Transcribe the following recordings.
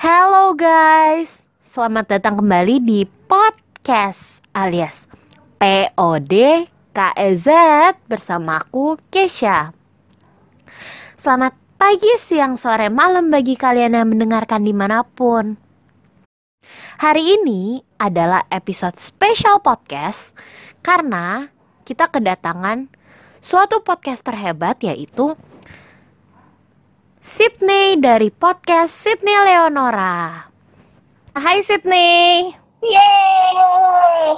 Hello guys, selamat datang kembali di podcast alias POD KEZ bersama aku Kesha. Selamat pagi, siang, sore, malam bagi kalian yang mendengarkan di mana pun. Hari ini adalah episode spesial podcast karena kita kedatangan suatu podcaster hebat yaitu Sydney dari podcast Sydney Leonora. Hai Sydney. Yeay.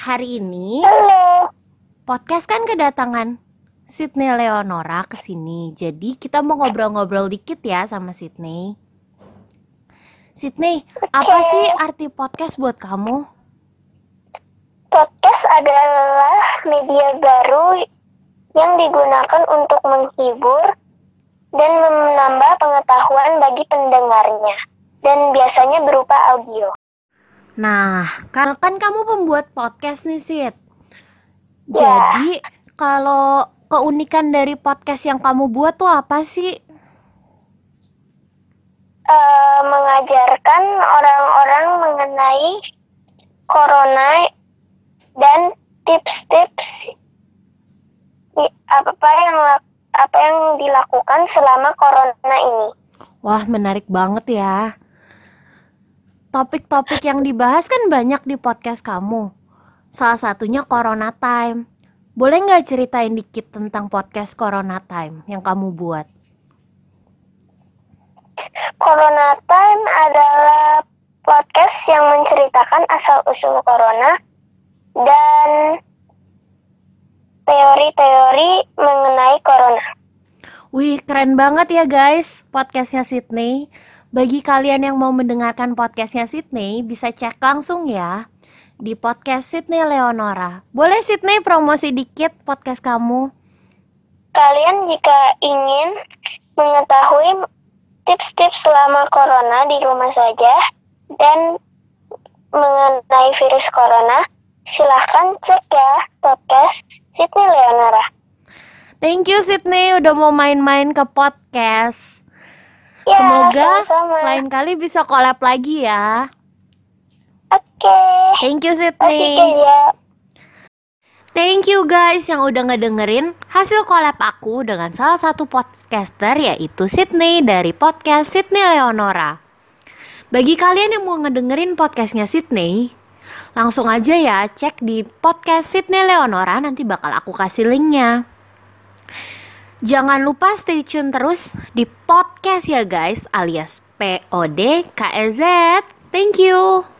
Hari ini Halo. podcast kan kedatangan Sydney Leonora ke sini. Jadi kita mau ngobrol-ngobrol dikit ya sama Sydney. Sydney, apa Oke. sih arti podcast buat kamu? Podcast adalah media baru yang digunakan untuk menghibur dan menambah pengetahuan bagi pendengarnya. Dan biasanya berupa audio. Nah, kan, kan kamu pembuat podcast nih, Sid. Ya. Jadi, kalau keunikan dari podcast yang kamu buat tuh apa sih? Eh, mengajarkan orang-orang mengenai corona dan tips-tips apa yang apa yang dilakukan selama corona ini. Wah, menarik banget ya. Topik-topik yang dibahas kan banyak di podcast kamu. Salah satunya Corona Time. Boleh nggak ceritain dikit tentang podcast Corona Time yang kamu buat? Corona Time adalah podcast yang menceritakan asal-usul corona dan teori-teori mengenai corona. Wih, keren banget ya guys podcastnya Sydney. Bagi kalian yang mau mendengarkan podcastnya Sydney, bisa cek langsung ya di podcast Sydney Leonora. Boleh Sydney promosi dikit podcast kamu? Kalian jika ingin mengetahui tips-tips selama corona di rumah saja dan mengenai virus corona, silahkan cek ya podcast Sydney Leonora. Thank you Sydney udah mau main-main ke podcast. Ya, Semoga sama-sama. lain kali bisa collab lagi ya. Oke. Thank you Masih Sydney. kerja. Thank you guys yang udah ngedengerin hasil collab aku dengan salah satu podcaster yaitu Sydney dari podcast Sydney Leonora. Bagi kalian yang mau ngedengerin podcastnya Sydney, langsung aja ya cek di podcast Sydney Leonora nanti bakal aku kasih linknya. Jangan lupa stay tune terus di podcast ya guys alias POD KEZ. Thank you.